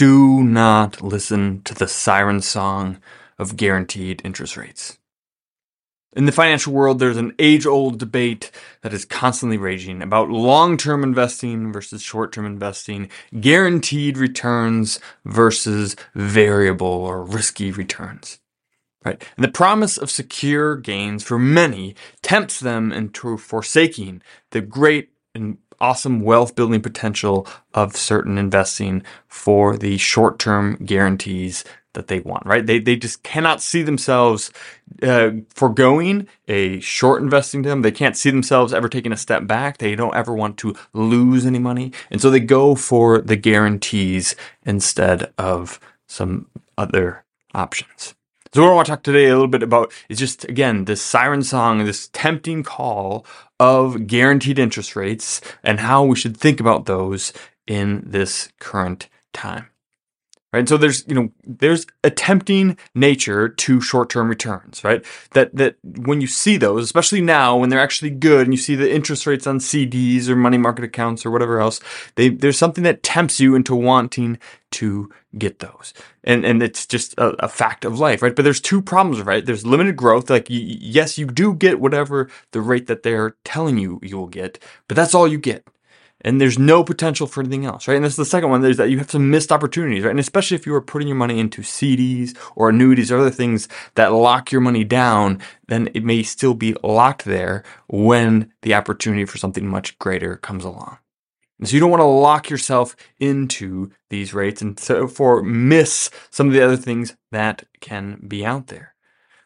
do not listen to the siren song of guaranteed interest rates. In the financial world, there's an age old debate that is constantly raging about long term investing versus short term investing, guaranteed returns versus variable or risky returns. Right? And the promise of secure gains for many tempts them into forsaking the great and awesome wealth building potential of certain investing for the short term guarantees that they want, right? They, they just cannot see themselves uh, foregoing a short investing them. They can't see themselves ever taking a step back. They don't ever want to lose any money. And so they go for the guarantees instead of some other options. So what I want to talk today a little bit about is just again this siren song, this tempting call of guaranteed interest rates and how we should think about those in this current time right? So there's you know there's a tempting nature to short-term returns, right? That that when you see those, especially now when they're actually good, and you see the interest rates on CDs or money market accounts or whatever else, they there's something that tempts you into wanting to get those, and and it's just a, a fact of life, right? But there's two problems, right? There's limited growth. Like yes, you do get whatever the rate that they're telling you you will get, but that's all you get and there's no potential for anything else, right? And this is the second one, is that you have some missed opportunities, right? And especially if you are putting your money into CDs or annuities or other things that lock your money down, then it may still be locked there when the opportunity for something much greater comes along. And so you don't want to lock yourself into these rates and so for miss some of the other things that can be out there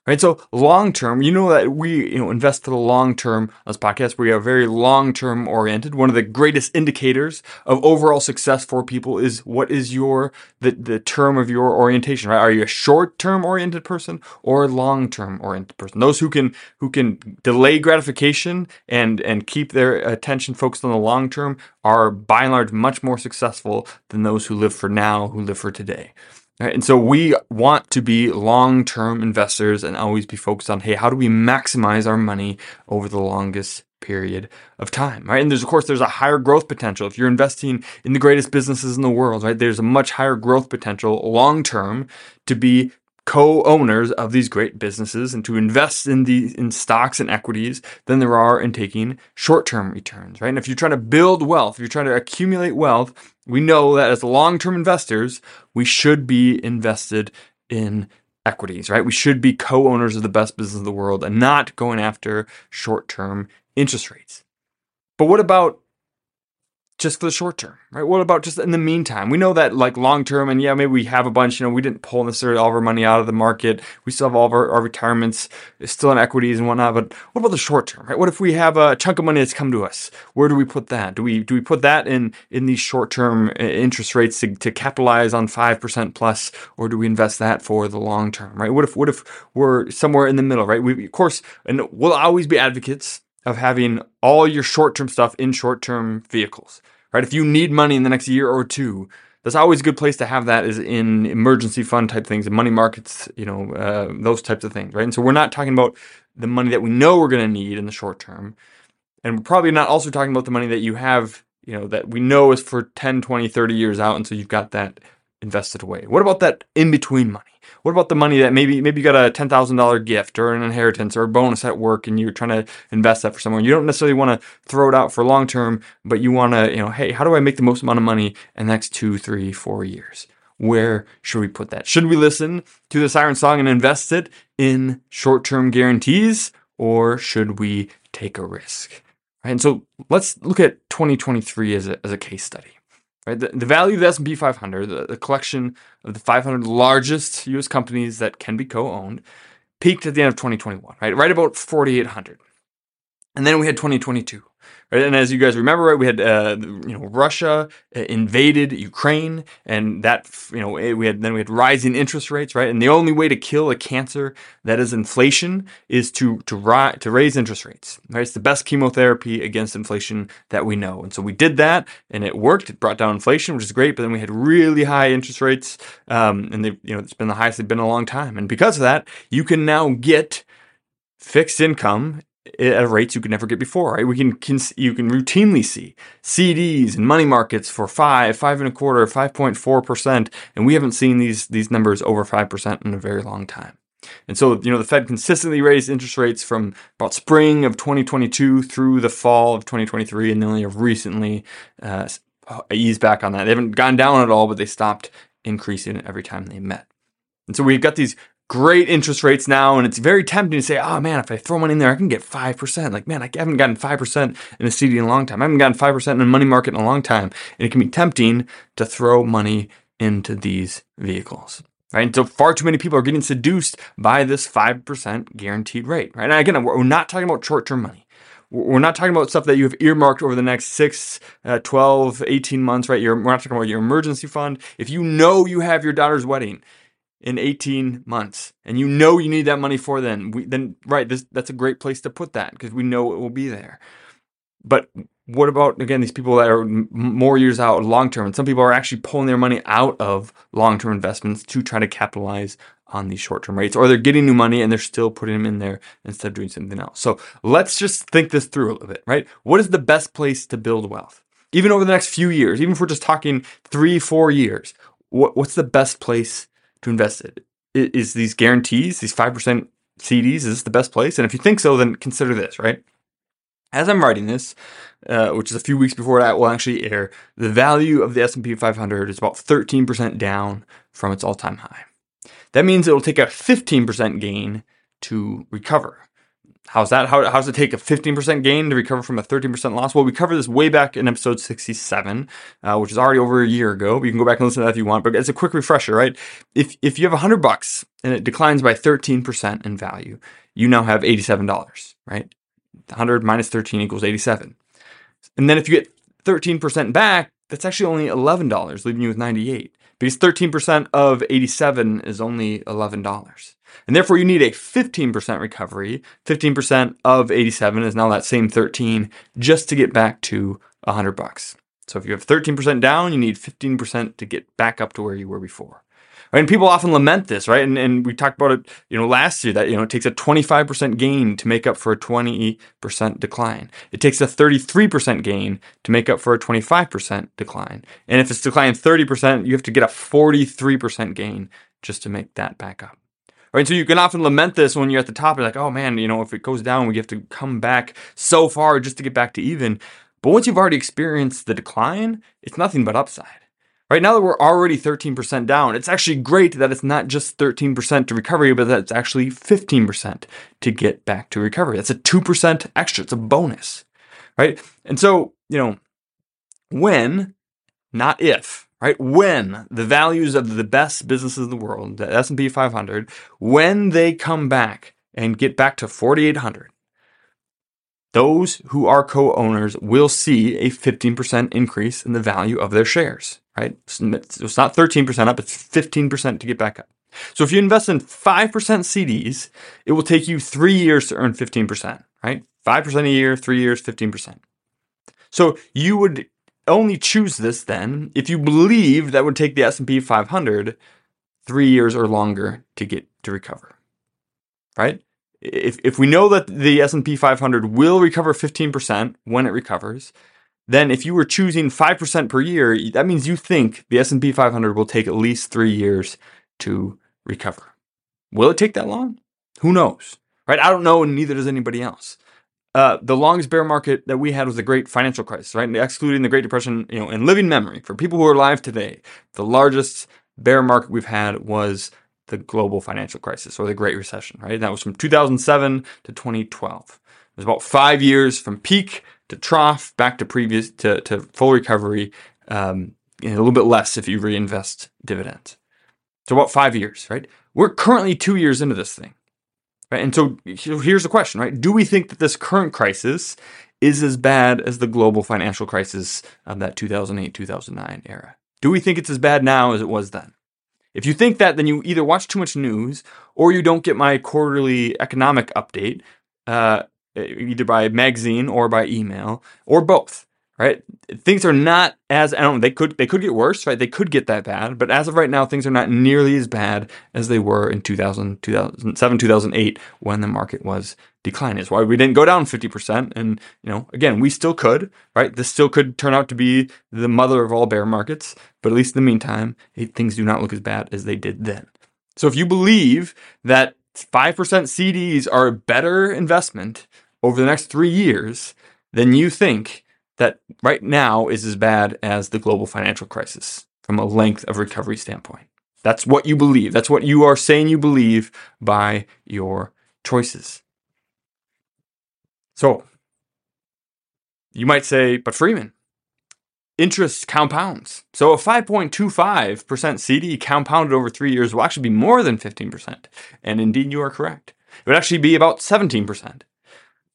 right? So long term, you know that we you know invest for the long term. This podcast, we are very long term oriented. One of the greatest indicators of overall success for people is what is your the the term of your orientation, right? Are you a short term oriented person or long term oriented person? Those who can who can delay gratification and and keep their attention focused on the long term are by and large much more successful than those who live for now, who live for today. Right? And so we want to be long term investors and always be focused on hey, how do we maximize our money over the longest period of time, right? And there's, of course, there's a higher growth potential. If you're investing in the greatest businesses in the world, right, there's a much higher growth potential long term to be co-owners of these great businesses and to invest in the in stocks and equities than there are in taking short-term returns, right? And if you're trying to build wealth, if you're trying to accumulate wealth, we know that as long-term investors, we should be invested in equities, right? We should be co-owners of the best business in the world and not going after short-term interest rates. But what about just for the short term, right? What about just in the meantime? We know that like long term, and yeah, maybe we have a bunch, you know, we didn't pull necessarily all of our money out of the market. We still have all of our, our retirements still in equities and whatnot. But what about the short term, right? What if we have a chunk of money that's come to us? Where do we put that? Do we do we put that in in these short term uh, interest rates to, to capitalize on five percent plus, or do we invest that for the long term, right? What if what if we're somewhere in the middle, right? We of course, and we'll always be advocates of having all your short term stuff in short term vehicles, right? If you need money in the next year or two, that's always a good place to have that is in emergency fund type things and money markets, you know, uh, those types of things, right? And so we're not talking about the money that we know we're going to need in the short term. And we're probably not also talking about the money that you have, you know, that we know is for 10, 20, 30 years out. And so you've got that invested away. What about that in between money? What about the money that maybe maybe you got a ten thousand dollar gift or an inheritance or a bonus at work, and you're trying to invest that for someone? You don't necessarily want to throw it out for long term, but you want to, you know, hey, how do I make the most amount of money in the next two, three, four years? Where should we put that? Should we listen to the siren song and invest it in short term guarantees, or should we take a risk? Right, and so let's look at 2023 as a, as a case study. Right? The, the value of the S&P 500, the, the collection of the 500 largest U.S. companies that can be co-owned, peaked at the end of 2021, right? Right about 4,800. And then we had 2022. Right? And as you guys remember, right, we had uh, you know Russia uh, invaded Ukraine, and that you know we had then we had rising interest rates, right? And the only way to kill a cancer that is inflation is to to ri- to raise interest rates. Right? It's the best chemotherapy against inflation that we know, and so we did that, and it worked. It brought down inflation, which is great. But then we had really high interest rates, um, and they you know it's been the highest they've been in a long time. And because of that, you can now get fixed income at rates you could never get before, right? We can, can you can routinely see CDs and money markets for five, five and a quarter, five point four percent, and we haven't seen these these numbers over five percent in a very long time. And so, you know, the Fed consistently raised interest rates from about spring of 2022 through the fall of 2023, and they only have recently uh, eased back on that. They haven't gone down at all, but they stopped increasing it every time they met. And so we've got these great interest rates now, and it's very tempting to say, oh man, if I throw money in there, I can get 5%. Like, man, I haven't gotten 5% in a CD in a long time. I haven't gotten 5% in a money market in a long time. And it can be tempting to throw money into these vehicles. Right? And so far too many people are getting seduced by this 5% guaranteed rate. Right? And again, we're not talking about short term money. We're not talking about stuff that you have earmarked over the next 6, uh, 12, 18 months, right? You're, we're not talking about your emergency fund. If you know you have your daughter's wedding in 18 months and you know you need that money for then, we, then right, this, that's a great place to put that because we know it will be there. But what about again these people that are more years out long term and some people are actually pulling their money out of long term investments to try to capitalize on these short term rates or they're getting new money and they're still putting them in there instead of doing something else. So let's just think this through a little bit right? What is the best place to build wealth? Even over the next few years even if we're just talking three four years what, what's the best place to invest it is these guarantees these 5% cds is this the best place and if you think so then consider this right as I'm writing this, uh, which is a few weeks before that will actually air, the value of the S&P 500 is about 13% down from its all-time high. That means it will take a 15% gain to recover. How's that? How, does it take a 15% gain to recover from a 13% loss? Well, we covered this way back in episode 67, uh, which is already over a year ago. You can go back and listen to that if you want. But as a quick refresher, right? If if you have 100 bucks and it declines by 13% in value, you now have $87, right? 100 minus 13 equals 87. And then if you get 13% back, that's actually only $11, leaving you with 98. Because 13% of 87 is only $11. And therefore you need a 15% recovery. 15% of 87 is now that same 13 just to get back to 100 bucks. So if you have 13% down, you need 15% to get back up to where you were before. And people often lament this, right? And, and we talked about it, you know, last year that, you know, it takes a 25% gain to make up for a 20% decline. It takes a 33% gain to make up for a 25% decline. And if it's declining 30%, you have to get a 43% gain just to make that back up. Right, so you can often lament this when you're at the top. You're like, oh man, you know, if it goes down, we have to come back so far just to get back to even. But once you've already experienced the decline, it's nothing but upside. Right now that we're already 13% down, it's actually great that it's not just 13% to recovery, but that it's actually 15% to get back to recovery. That's a 2% extra. It's a bonus, right? And so, you know, when, not if, right? When the values of the best businesses in the world, the S&P 500, when they come back and get back to 4,800, those who are co-owners will see a 15% increase in the value of their shares, right? It's not 13% up, it's 15% to get back up. So if you invest in 5% CDs, it will take you three years to earn 15%, right? 5% a year, three years, 15%. So you would only choose this then if you believe that would take the S&P 500 three years or longer to get to recover, right? if, if we know that the S&P 500 will recover 15% when it recovers, then if you were choosing 5% per year, that means you think the S&P 500 will take at least 3 years to recover. Will it take that long? Who knows? Right? I don't know and neither does anybody else. Uh, the longest bear market that we had was the Great Financial Crisis, right? Excluding the Great Depression, you know, in living memory for people who are alive today, the largest bear market we've had was the global financial crisis or the Great Recession, right? That was from 2007 to 2012. It was about five years from peak to trough, back to previous to, to full recovery, um, and a little bit less if you reinvest dividends. So about five years, right? We're currently two years into this thing, right? And so here's the question, right? Do we think that this current crisis is as bad as the global financial crisis of that 2008 2009 era? Do we think it's as bad now as it was then? If you think that, then you either watch too much news or you don't get my quarterly economic update, uh, either by magazine or by email or both. Right? Things are not as I don't know, they could they could get worse, right? They could get that bad, but as of right now, things are not nearly as bad as they were in 2000, 2007, 2008 when the market was declining. It's why we didn't go down 50%. And, you know, again, we still could, right? This still could turn out to be the mother of all bear markets, but at least in the meantime, things do not look as bad as they did then. So if you believe that 5% CDs are a better investment over the next three years, then you think that right now is as bad as the global financial crisis from a length of recovery standpoint. That's what you believe. That's what you are saying you believe by your choices. So, you might say, but Freeman, interest compounds. So a 5.25% CD compounded over three years will actually be more than 15%. And indeed, you are correct. It would actually be about 17%.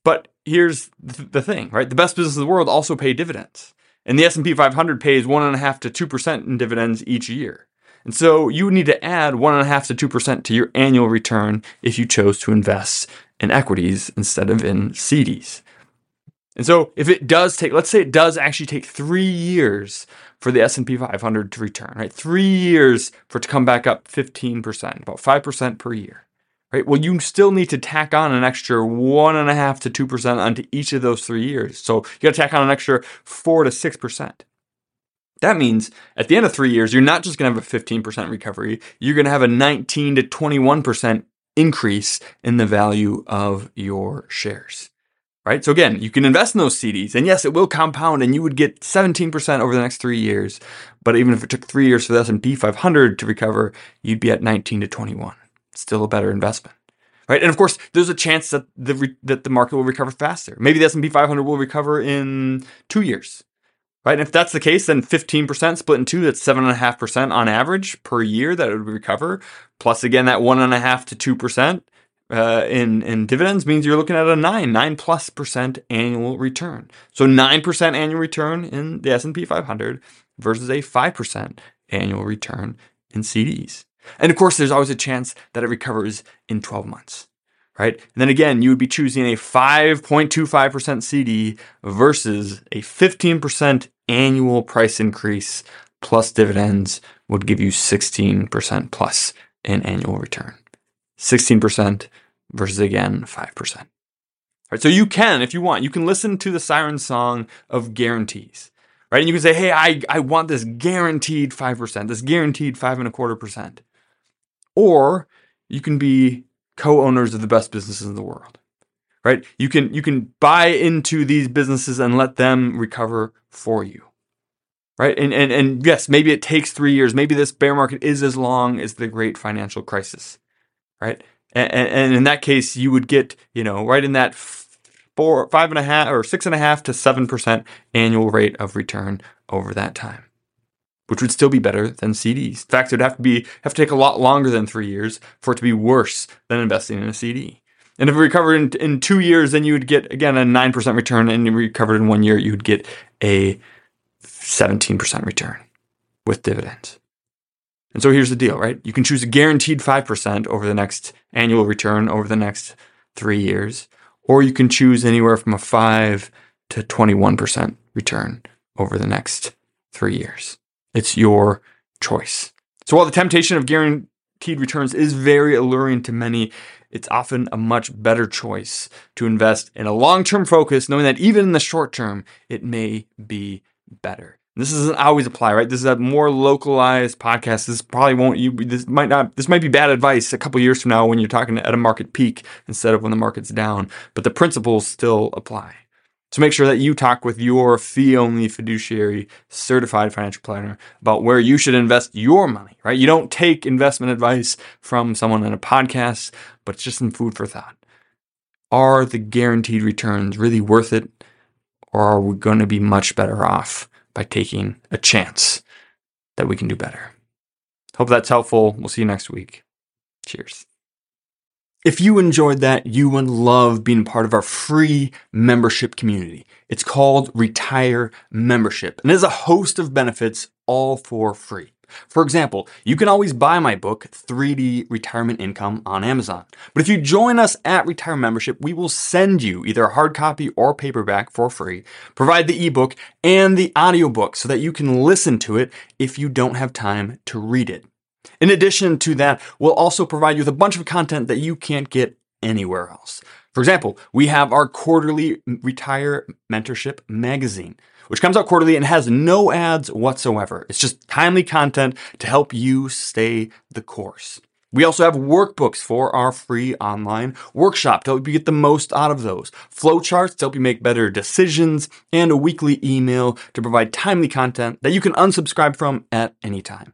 But here's the thing, right? The best businesses in the world also pay dividends. And the S&P 500 pays 1.5 to 2% in dividends each year. And so you would need to add 1.5 to 2% to your annual return if you chose to invest in equities instead of in CDs. And so if it does take, let's say it does actually take three years for the S&P 500 to return, right? Three years for it to come back up 15%, about 5% per year right? Well, you still need to tack on an extra one and a half to two percent onto each of those three years. So you got to tack on an extra four to six percent. That means at the end of three years, you're not just going to have a 15% recovery, you're going to have a 19 to 21% increase in the value of your shares. Right? So again, you can invest in those CDs and yes, it will compound and you would get 17% over the next 3 years. But even if it took 3 years for the S&P 500 to recover, you'd be at 19 to 21 still a better investment. Right? And of course, there's a chance that the re- that the market will recover faster. Maybe the S&P 500 will recover in 2 years. Right? And if that's the case, then 15% split in two, that's 7.5% on average per year that it would recover. Plus, again, that 1.5 to 2% uh, in, in dividends means you're looking at a 9, 9 plus percent annual return. So 9% annual return in the S&P 500 versus a 5% annual return in CDs. And of course, there's always a chance that it recovers in 12 months, right? And then again, you would be choosing a 5.25% CD versus a 15% annual price increase plus dividends would give you 16% plus in annual return. 16% versus again 5%. All right, so you can, if you want, you can listen to the siren song of guarantees, right? And you can say, hey, I, I want this guaranteed 5%, this guaranteed five and a quarter percent or you can be co-owners of the best businesses in the world right? You can you can buy into these businesses and let them recover for you right? And and, and yes maybe it takes three years. Maybe this bear market is as long as the great financial crisis right? And, and in that case you would get you know right in that four five and a half or six and a half to seven percent annual rate of return over that time which would still be better than CDs. In fact, it would have to be have to take a lot longer than three years for it to be worse than investing in a CD. And if it recovered in, in two years, then you would get again a nine percent return, and if it recovered in one year, you would get a seventeen percent return with dividends. And so here's the deal, right? You can choose a guaranteed five percent over the next annual return over the next three years, or you can choose anywhere from a five to twenty-one percent return over the next three years. It's your choice. So while the temptation of guaranteed returns is very alluring to many, it's often a much better choice to invest in a long term focus, knowing that even in the short term, it may be better. This doesn't always apply, right? This is a more localized podcast. This probably won't you this might not this might be bad advice a couple years from now when you're talking at a market peak instead of when the market's down, but the principles still apply. So make sure that you talk with your fee only fiduciary certified financial planner about where you should invest your money, right? You don't take investment advice from someone in a podcast, but it's just some food for thought. Are the guaranteed returns really worth it? Or are we going to be much better off by taking a chance that we can do better? Hope that's helpful. We'll see you next week. Cheers. If you enjoyed that, you would love being part of our free membership community. It's called Retire Membership and has a host of benefits all for free. For example, you can always buy my book, 3D Retirement Income, on Amazon. But if you join us at Retire Membership, we will send you either a hard copy or paperback for free, provide the ebook and the audiobook so that you can listen to it if you don't have time to read it. In addition to that, we'll also provide you with a bunch of content that you can't get anywhere else. For example, we have our quarterly Retire Mentorship magazine, which comes out quarterly and has no ads whatsoever. It's just timely content to help you stay the course. We also have workbooks for our free online workshop to help you get the most out of those, flowcharts to help you make better decisions, and a weekly email to provide timely content that you can unsubscribe from at any time.